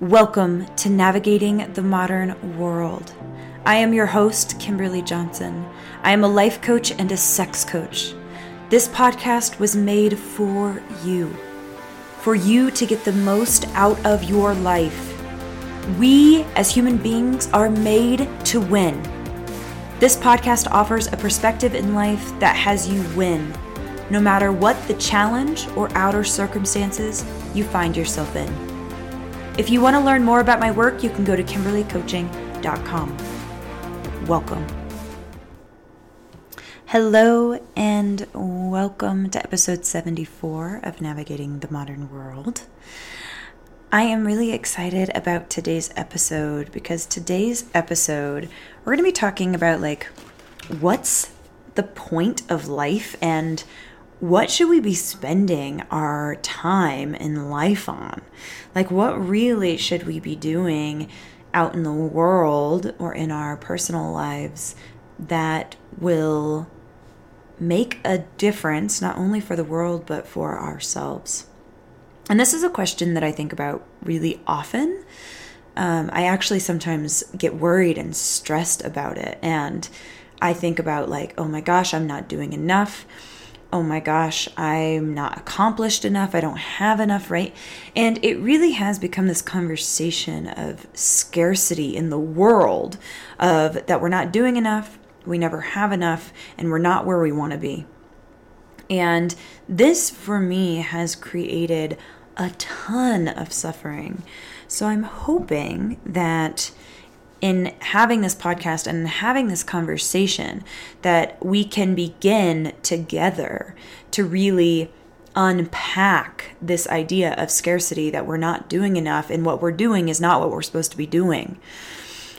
Welcome to Navigating the Modern World. I am your host, Kimberly Johnson. I am a life coach and a sex coach. This podcast was made for you, for you to get the most out of your life. We, as human beings, are made to win. This podcast offers a perspective in life that has you win, no matter what the challenge or outer circumstances you find yourself in. If you want to learn more about my work, you can go to kimberlycoaching.com. Welcome. Hello, and welcome to episode 74 of Navigating the Modern World. I am really excited about today's episode because today's episode, we're going to be talking about like what's the point of life and what should we be spending our time and life on? Like, what really should we be doing out in the world or in our personal lives that will make a difference, not only for the world, but for ourselves? And this is a question that I think about really often. Um, I actually sometimes get worried and stressed about it. And I think about, like, oh my gosh, I'm not doing enough oh my gosh, I'm not accomplished enough, I don't have enough, right? And it really has become this conversation of scarcity in the world of that we're not doing enough, we never have enough, and we're not where we want to be. And this for me has created a ton of suffering. So I'm hoping that in having this podcast and having this conversation that we can begin together to really unpack this idea of scarcity that we're not doing enough and what we're doing is not what we're supposed to be doing.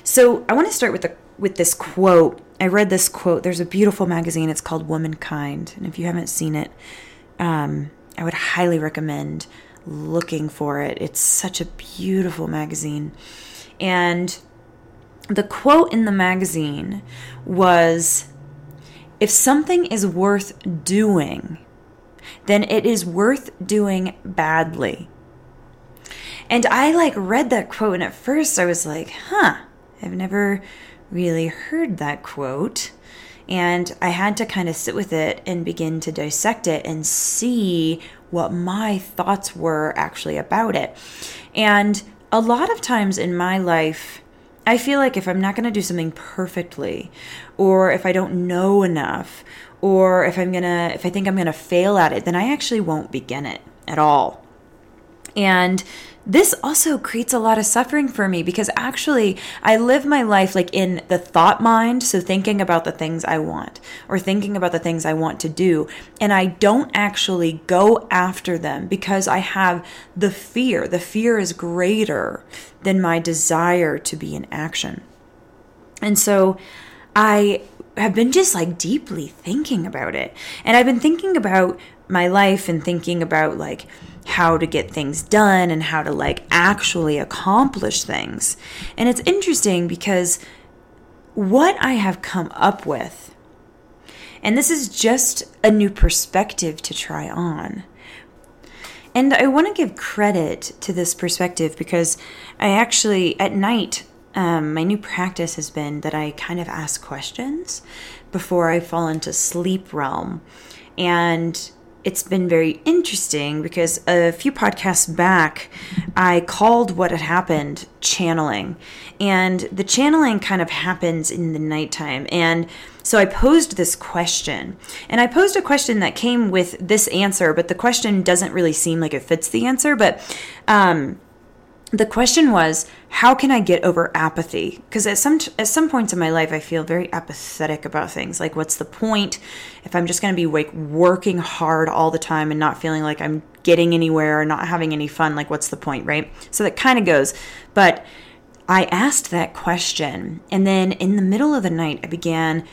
So, I want to start with the with this quote. I read this quote. There's a beautiful magazine. It's called Womankind, and if you haven't seen it, um, I would highly recommend looking for it. It's such a beautiful magazine, and the quote in the magazine was if something is worth doing, then it is worth doing badly. And I like read that quote, and at first I was like, huh, I've never really heard that quote. And I had to kind of sit with it and begin to dissect it and see what my thoughts were actually about it. And a lot of times in my life, I feel like if I'm not going to do something perfectly, or if I don't know enough, or if I'm going to, if I think I'm going to fail at it, then I actually won't begin it at all. And this also creates a lot of suffering for me because actually I live my life like in the thought mind, so thinking about the things I want or thinking about the things I want to do, and I don't actually go after them because I have the fear. The fear is greater than my desire to be in action. And so I have been just like deeply thinking about it. And I've been thinking about my life and thinking about like how to get things done and how to like actually accomplish things. And it's interesting because what I have come up with, and this is just a new perspective to try on. And I want to give credit to this perspective because I actually, at night, um, my new practice has been that I kind of ask questions before I fall into sleep realm. And it's been very interesting because a few podcasts back, I called what had happened channeling. And the channeling kind of happens in the nighttime. And so I posed this question. And I posed a question that came with this answer, but the question doesn't really seem like it fits the answer. But um, the question was how can i get over apathy? Because at some at some points in my life i feel very apathetic about things. Like what's the point if i'm just going to be like working hard all the time and not feeling like i'm getting anywhere or not having any fun? Like what's the point right? So that kind of goes. But i asked that question and then in the middle of the night i began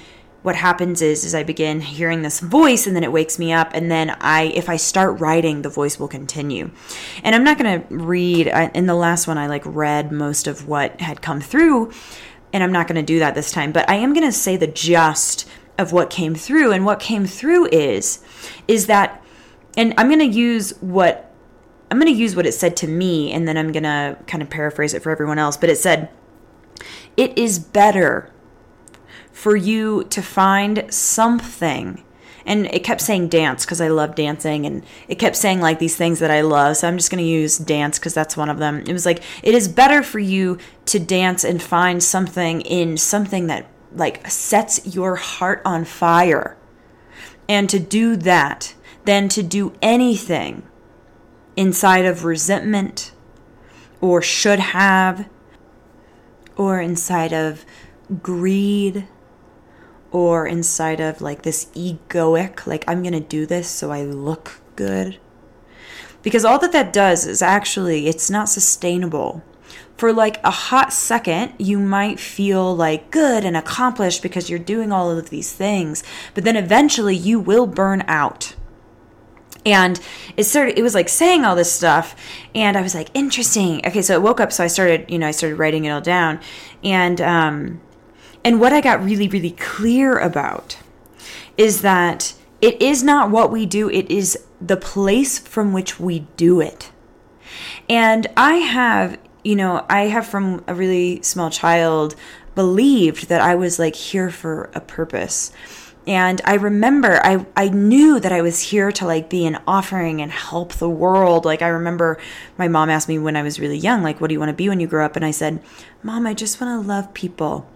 what happens is is I begin hearing this voice and then it wakes me up. And then I if I start writing the voice will continue. And I'm not going to read I, in the last one I like read most of what had come through. And I'm not going to do that this time, but I am going to say the gist of what came through. And what came through is is that and I'm going to use what I'm going to use what it said to me. And then I'm going to kind of paraphrase it for everyone else. But it said, It is better for you to find something. And it kept saying dance because I love dancing. And it kept saying like these things that I love. So I'm just going to use dance because that's one of them. It was like, It is better for you to dance and find something in something that like sets your heart on fire. And to do that than to do anything inside of resentment or should have or inside of greed or inside of like this egoic like i'm going to do this so i look good. Because all that that does is actually it's not sustainable. For like a hot second, you might feel like good and accomplished because you're doing all of these things, but then eventually you will burn out. And it started it was like saying all this stuff and i was like interesting. Okay so i woke up so i started you know i started writing it all down. And um and what i got really really clear about is that it is not what we do it is the place from which we do it. And i have you know i have from a really small child believed that i was like here for a purpose. And i remember i i knew that i was here to like be an offering and help the world. Like i remember my mom asked me when i was really young like what do you want to be when you grow up? And i said mom i just want to love people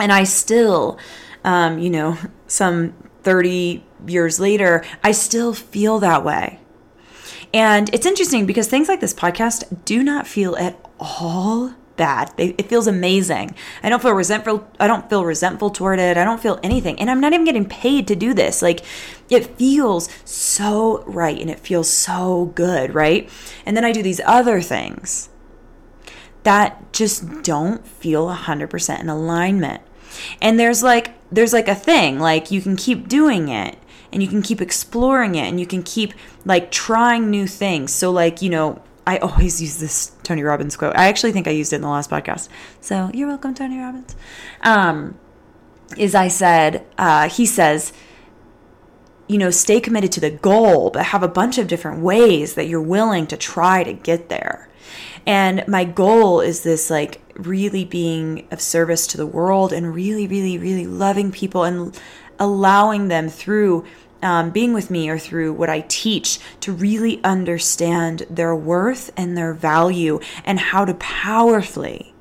and i still um, you know some 30 years later i still feel that way and it's interesting because things like this podcast do not feel at all bad. It feels amazing. I don't feel resentful. I don't feel resentful toward it. I don't feel anything. And I'm not even getting paid to do this. Like it feels so right and it feels so good, right? And then I do these other things that just don't feel 100% in alignment. And there's like there's like a thing, like you can keep doing it and you can keep exploring it and you can keep like trying new things. So like, you know, I always use this Tony Robbins quote. I actually think I used it in the last podcast. So you're welcome, Tony Robbins. Um, is I said, uh, he says, you know, stay committed to the goal, but have a bunch of different ways that you're willing to try to get there. And my goal is this like really being of service to the world and really, really, really loving people and allowing them through um, being with me or through what I teach to really understand their worth and their value and how to powerfully,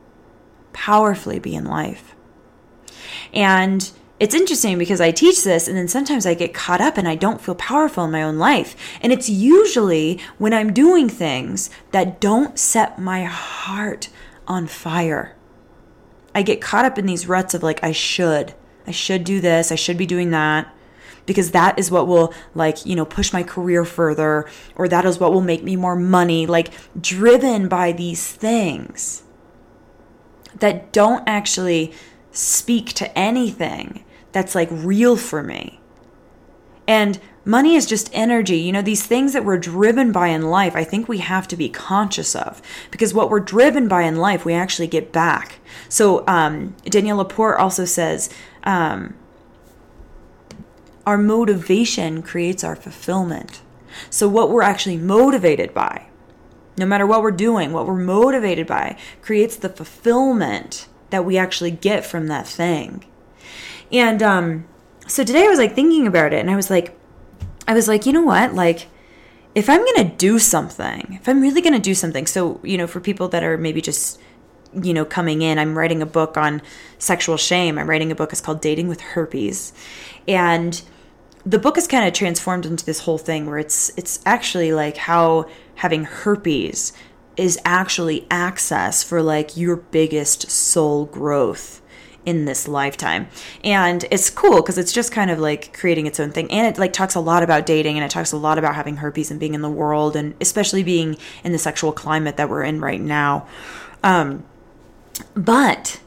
powerfully be in life. And it's interesting because I teach this and then sometimes I get caught up and I don't feel powerful in my own life. And it's usually when I'm doing things that don't set my heart on fire. I get caught up in these ruts of like, I should. I should do this. I should be doing that because that is what will like you know push my career further or that is what will make me more money like driven by these things that don't actually speak to anything that's like real for me and money is just energy. You know, these things that we're driven by in life, I think we have to be conscious of because what we're driven by in life, we actually get back. So, um, Danielle Laporte also says, um, our motivation creates our fulfillment. So, what we're actually motivated by, no matter what we're doing, what we're motivated by creates the fulfillment that we actually get from that thing. And um, so today I was like thinking about it and I was like, I was like, you know what? Like, if I'm going to do something, if I'm really going to do something, so, you know, for people that are maybe just, you know, coming in, I'm writing a book on sexual shame. I'm writing a book. It's called Dating with Herpes. And the book is kind of transformed into this whole thing where it's it's actually like how having herpes is actually access for like your biggest soul growth in this lifetime. And it's cool because it's just kind of like creating its own thing. And it like talks a lot about dating and it talks a lot about having herpes and being in the world and especially being in the sexual climate that we're in right now. Um, but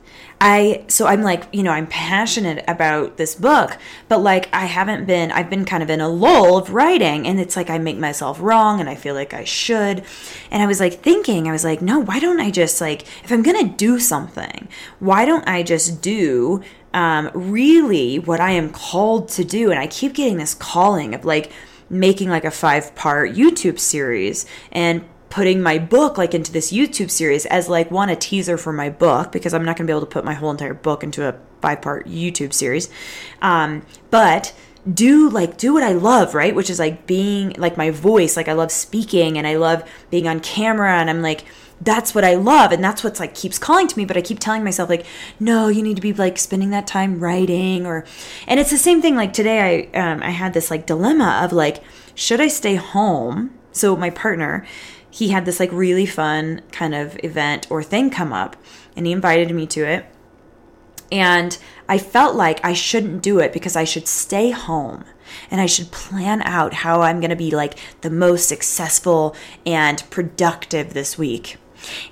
I so I'm like, you know, I'm passionate about this book, but like I haven't been I've been kind of in a lull of writing and it's like I make myself wrong and I feel like I should. And I was like thinking, I was like, no, why don't I just like if I'm going to do something, why don't I just do um really what I am called to do? And I keep getting this calling of like making like a five part YouTube series and putting my book like into this YouTube series as like one a teaser for my book because I'm not going to be able to put my whole entire book into a five part YouTube series. Um, but do like do what I love, right? Which is like being like my voice, like I love speaking and I love being on camera and I'm like that's what I love and that's what's like keeps calling to me but I keep telling myself like no you need to be like spending that time writing or and it's the same thing like today I um I had this like dilemma of like should I stay home so my partner he had this like really fun kind of event or thing come up and he invited me to it and I felt like I shouldn't do it because I should stay home and I should plan out how I'm going to be like the most successful and productive this week.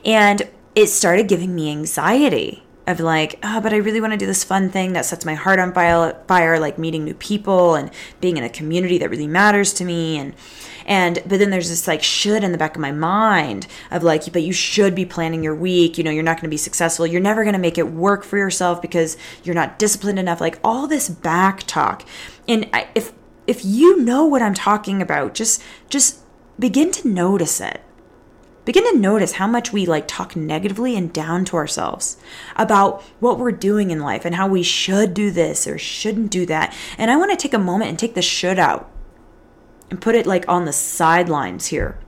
And it started giving me anxiety of like, oh, but I really want to do this fun thing that sets my heart on fire, like meeting new people and being in a community that really matters to me. And and but then there's this like should in the back of my mind of like, but you should be planning your week. You know, you're not going to be successful. You're never going to make it work for yourself because you're not disciplined enough. Like all this back talk. And if if you know what I'm talking about, just just begin to notice it begin to notice how much we like talk negatively and down to ourselves about what we're doing in life and how we should do this or shouldn't do that. And I want to take a moment and take the should out and put it like on the sidelines here.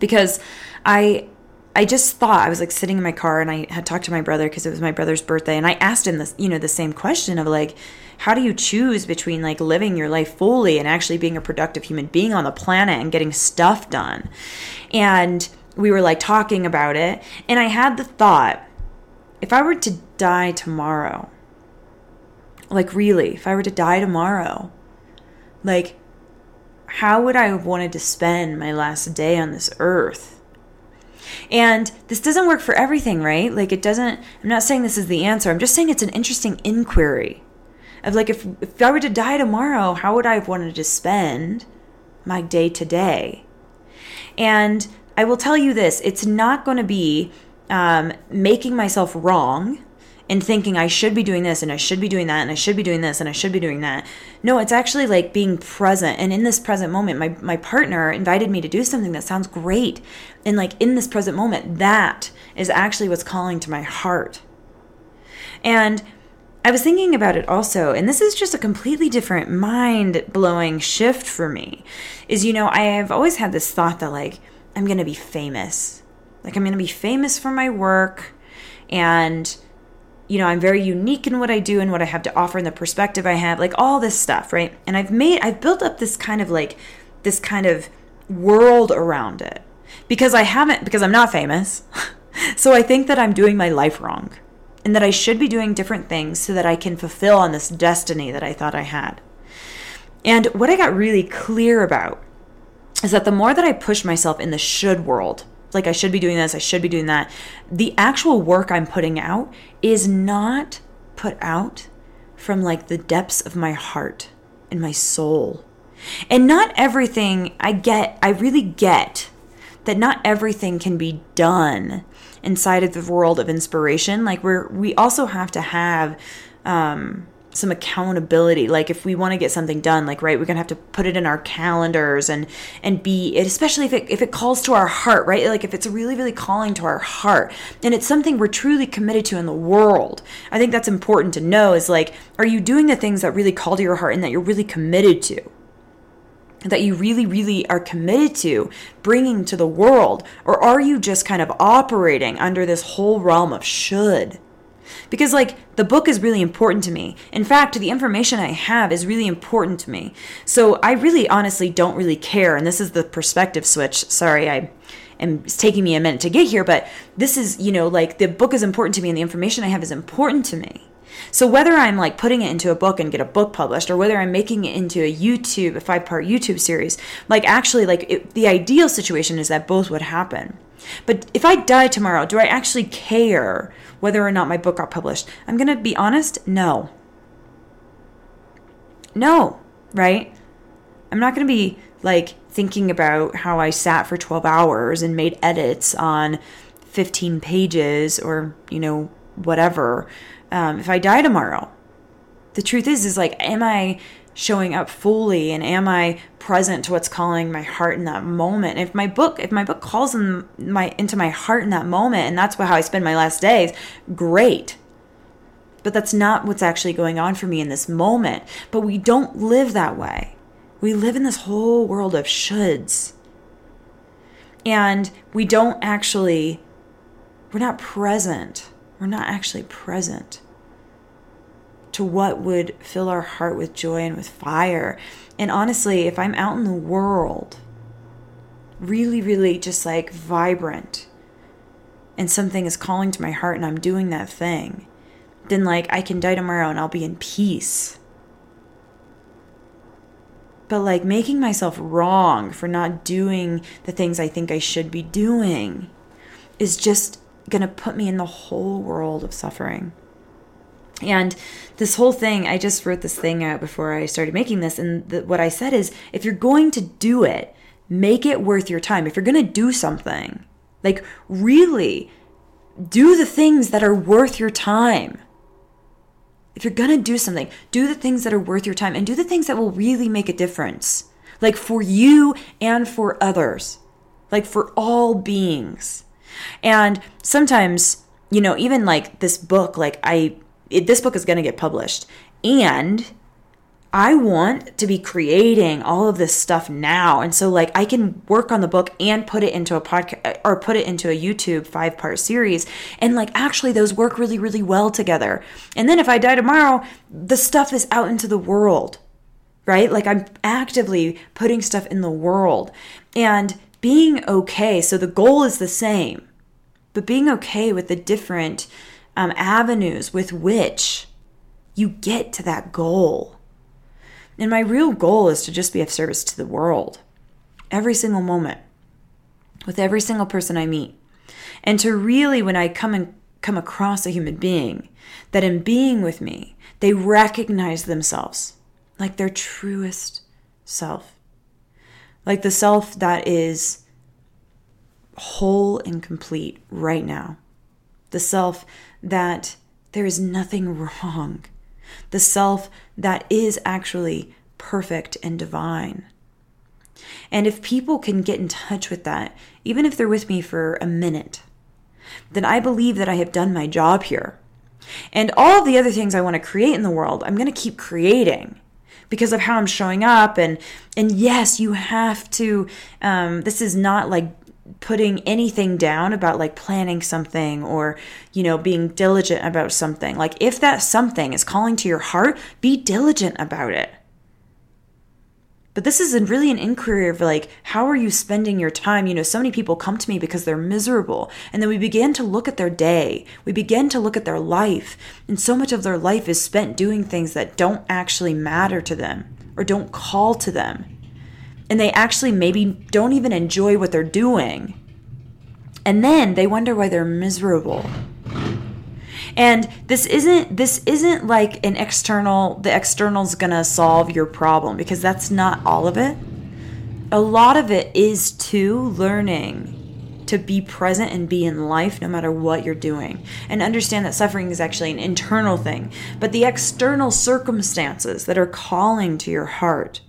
Because I I just thought I was like sitting in my car and I had talked to my brother because it was my brother's birthday and I asked him this, you know, the same question of like how do you choose between like living your life fully and actually being a productive human being on the planet and getting stuff done? And we were like talking about it and I had the thought if I were to die tomorrow, like really, if I were to die tomorrow, like how would I have wanted to spend my last day on this earth? And this doesn't work for everything, right? Like, it doesn't, I'm not saying this is the answer. I'm just saying it's an interesting inquiry of like, if, if I were to die tomorrow, how would I have wanted to spend my day today? And I will tell you this it's not going to be um, making myself wrong and thinking I should be doing this and I should be doing that and I should be doing this and I should be doing that. No, it's actually like being present. And in this present moment, my, my partner invited me to do something that sounds great. And like in this present moment, that is actually what's calling to my heart. And I was thinking about it also, and this is just a completely different mind blowing shift for me. Is, you know, I have always had this thought that like, I'm going to be famous. Like, I'm going to be famous for my work and you know, I'm very unique in what I do and what I have to offer and the perspective I have, like all this stuff, right? And I've made, I've built up this kind of like, this kind of world around it because I haven't, because I'm not famous. so I think that I'm doing my life wrong and that I should be doing different things so that I can fulfill on this destiny that I thought I had. And what I got really clear about is that the more that I push myself in the should world, like I should be doing this, I should be doing that. The actual work I'm putting out is not put out from like the depths of my heart and my soul. And not everything I get, I really get that not everything can be done inside of the world of inspiration. Like we're we also have to have um some accountability. Like if we want to get something done like right we're gonna have to put it in our calendars and and be it especially if it if it calls to our heart right? Like if it's really really calling to our heart. And it's something we're truly committed to in the world. I think that's important to know is like are you doing the things that really call to your heart and that you're really committed to? That you really, really are committed to bringing to the world? Or are you just kind of operating under this whole realm of should? Because like the book is really important to me. In fact, the information I have is really important to me. So I really honestly don't really care and this is the perspective switch. Sorry, I am it's taking me a minute to get here, but this is, you know, like the book is important to me and the information I have is important to me. So whether I'm like putting it into a book and get a book published or whether I'm making it into a YouTube, a five-part YouTube series, like actually like it, the ideal situation is that both would happen. But if I die tomorrow, do I actually care whether or not my book got published? I'm going to be honest, no. No, right? I'm not going to be like thinking about how I sat for 12 hours and made edits on 15 pages or, you know, whatever. Um, if I die tomorrow, the truth is, is like, am I showing up fully and am I present to what's calling my heart in that moment? If my book, if my book calls in my into my heart in that moment and that's how I spend my last days, great. But that's not what's actually going on for me in this moment. But we don't live that way. We live in this whole world of shoulds. And we don't actually we're not present. We're not actually present to what would fill our heart with joy and with fire. And honestly, if I'm out in the world, really, really just like vibrant, and something is calling to my heart and I'm doing that thing, then like I can die tomorrow and I'll be in peace. But like making myself wrong for not doing the things I think I should be doing is just gonna put me in the whole world of suffering. And this whole thing, I just wrote this thing out before I started making this. And the, what I said is if you're going to do it, make it worth your time. If you're going to do something, like really do the things that are worth your time. If you're going to do something, do the things that are worth your time and do the things that will really make a difference, like for you and for others, like for all beings. And sometimes, you know, even like this book, like I it, this book is going to get published. And I want to be creating all of this stuff now. And so like I can work on the book and put it into a podcast uh, or put it into a YouTube five part series. And like actually those work really, really well together. And then if I die tomorrow, the stuff is out into the world, right? Like I'm actively putting stuff in the world and being okay. So the goal is the same, but being okay with the different um, avenues with which you get to that goal. And my real goal is to just be of service to the world every single moment with every single person I meet. And to really, when I come and come across a human being, that in being with me, they recognize themselves like their truest self, like the self that is whole and complete right now, the self that there is nothing wrong, the self that is actually perfect and divine. And if people can get in touch with that, even if they're with me for a minute, then I believe that I have done my job here. And all of the other things I want to create in the world, I'm going to keep creating because of how I'm showing up. And and yes, you have to. Um, this is not like putting anything down about like planning something or you know being diligent about something. Like if that something is calling to your heart be diligent about it. But this is really an inquiry of like how are you spending your time? You know so many people come to me because they're miserable. And then we begin to look at their day. We begin to look at their life. And so much of their life is spent doing things that don't actually matter to them or don't call to them and they actually maybe don't even enjoy what they're doing. And then they wonder why they're miserable. And this isn't this isn't like an external the external's going to solve your problem because that's not all of it. A lot of it is to learning to be present and be in life no matter what you're doing and understand that suffering is actually an internal thing but the external circumstances that are calling to your heart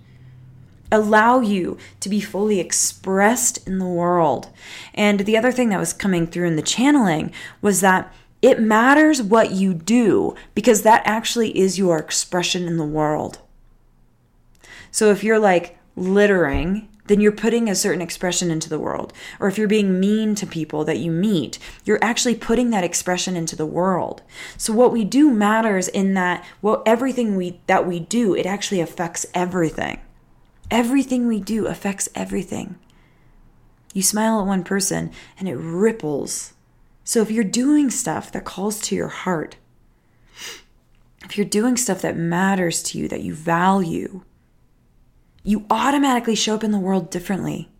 allow you to be fully expressed in the world. And the other thing that was coming through in the channeling was that it matters what you do because that actually is your expression in the world. So if you're like littering, then you're putting a certain expression into the world. Or if you're being mean to people that you meet, you're actually putting that expression into the world. So what we do matters in that well everything we that we do, it actually affects everything. Everything we do affects everything. You smile at one person and it ripples. So if you're doing stuff that calls to your heart, if you're doing stuff that matters to you, that you value, you automatically show up in the world differently.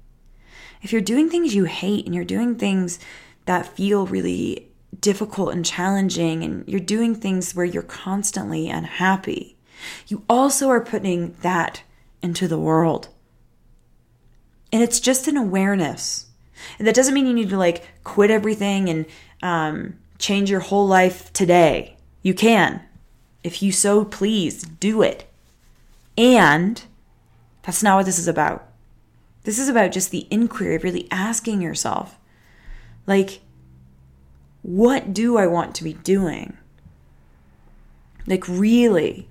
If you're doing things you hate and you're doing things that feel really difficult and challenging, and you're doing things where you're constantly unhappy, you also are putting that into the world. And it's just an awareness. And that doesn't mean you need to like quit everything and um, change your whole life today. You can. If you so please, do it. And that's not what this is about. This is about just the inquiry, of really asking yourself, like, what do I want to be doing? Like, really?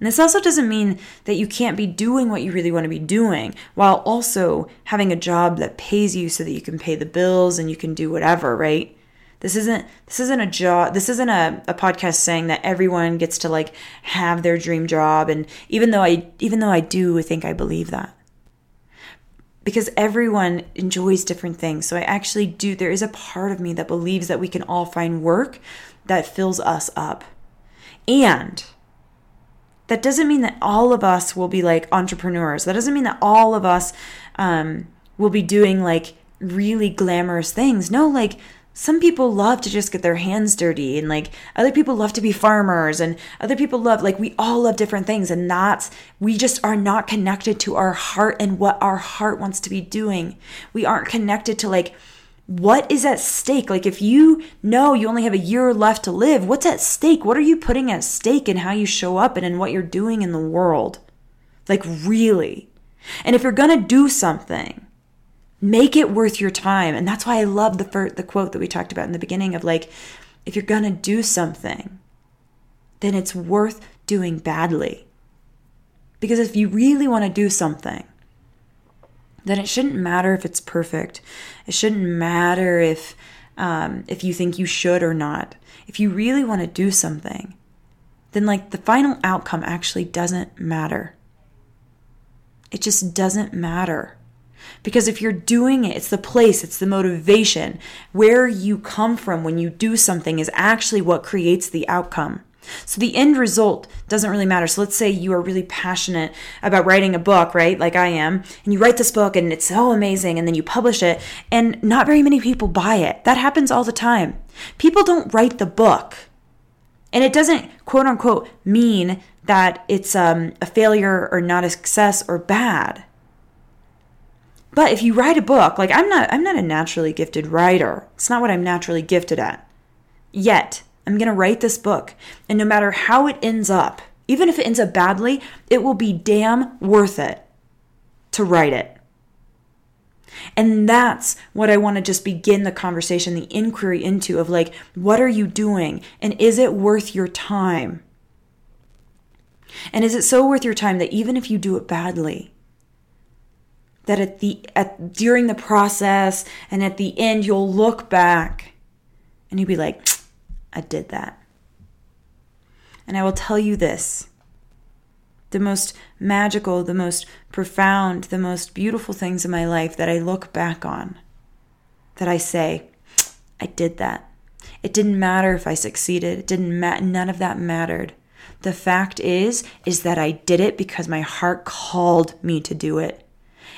And this also doesn't mean that you can't be doing what you really want to be doing while also having a job that pays you so that you can pay the bills and you can do whatever, right? This isn't this isn't a job this isn't a, a podcast saying that everyone gets to like have their dream job and even though I even though I do think I believe that. Because everyone enjoys different things. So I actually do there is a part of me that believes that we can all find work that fills us up. And that doesn't mean that all of us will be like entrepreneurs. That doesn't mean that all of us um, will be doing like really glamorous things. No, like some people love to just get their hands dirty and like other people love to be farmers and other people love like we all love different things and that's we just are not connected to our heart and what our heart wants to be doing we aren't connected to like what is at stake like if you know you only have a year left to live what's at stake what are you putting at stake in how you show up and in what you're doing in the world like really and if you're gonna do something Make it worth your time. And that's why I love the first, the quote that we talked about in the beginning of like, if you're going to do something, then it's worth doing badly. Because if you really want to do something, then it shouldn't matter if it's perfect. It shouldn't matter if um, if you think you should or not. If you really want to do something, then like the final outcome actually doesn't matter. It just doesn't matter. Because if you're doing it, it's the place, it's the motivation. Where you come from when you do something is actually what creates the outcome. So the end result doesn't really matter. So let's say you are really passionate about writing a book, right? Like I am, and you write this book and it's so amazing, and then you publish it, and not very many people buy it. That happens all the time. People don't write the book. And it doesn't quote unquote mean that it's um, a failure or not a success or bad. But if you write a book, like I'm not I'm not a naturally gifted writer. It's not what I'm naturally gifted at. Yet, I'm going to write this book, and no matter how it ends up, even if it ends up badly, it will be damn worth it to write it. And that's what I want to just begin the conversation, the inquiry into of like, what are you doing? And is it worth your time? And is it so worth your time that even if you do it badly, that at the at during the process and at the end you'll look back and you'll be like I did that. And I will tell you this. The most magical, the most profound, the most beautiful things in my life that I look back on that I say I did that. It didn't matter if I succeeded. It didn't matter. None of that mattered. The fact is is that I did it because my heart called me to do it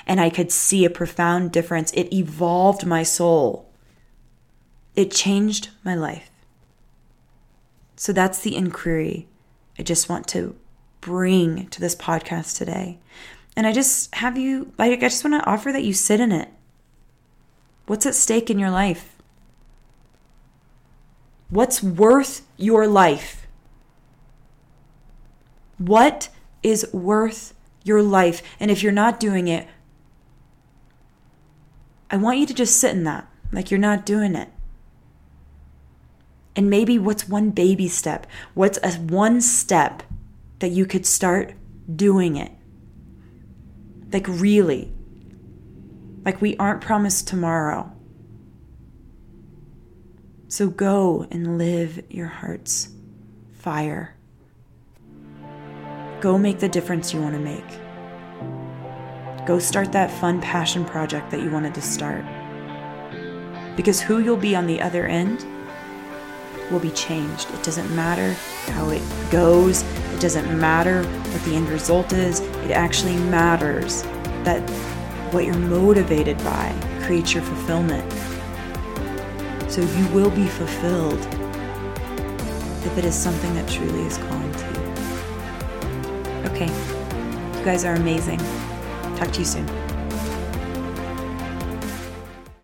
and I could see a profound difference. It evolved my soul, it changed my life. So that's the inquiry I just want to bring to this podcast today. And I just have you, like, I just want to offer that you sit in it. What's at stake in your life? What's worth your life? What is worth your life? And if you're not doing it, I want you to just sit in that, like you're not doing it. And maybe what's one baby step? What's a one step that you could start doing it? Like, really. Like, we aren't promised tomorrow. So go and live your heart's fire. Go make the difference you want to make. Go start that fun passion project that you wanted to start. Because who you'll be on the other end will be changed. It doesn't matter how it goes, it doesn't matter what the end result is. It actually matters that what you're motivated by creates your fulfillment. So you will be fulfilled if it is something that truly is calling to you. Okay, you guys are amazing. Talk to you soon.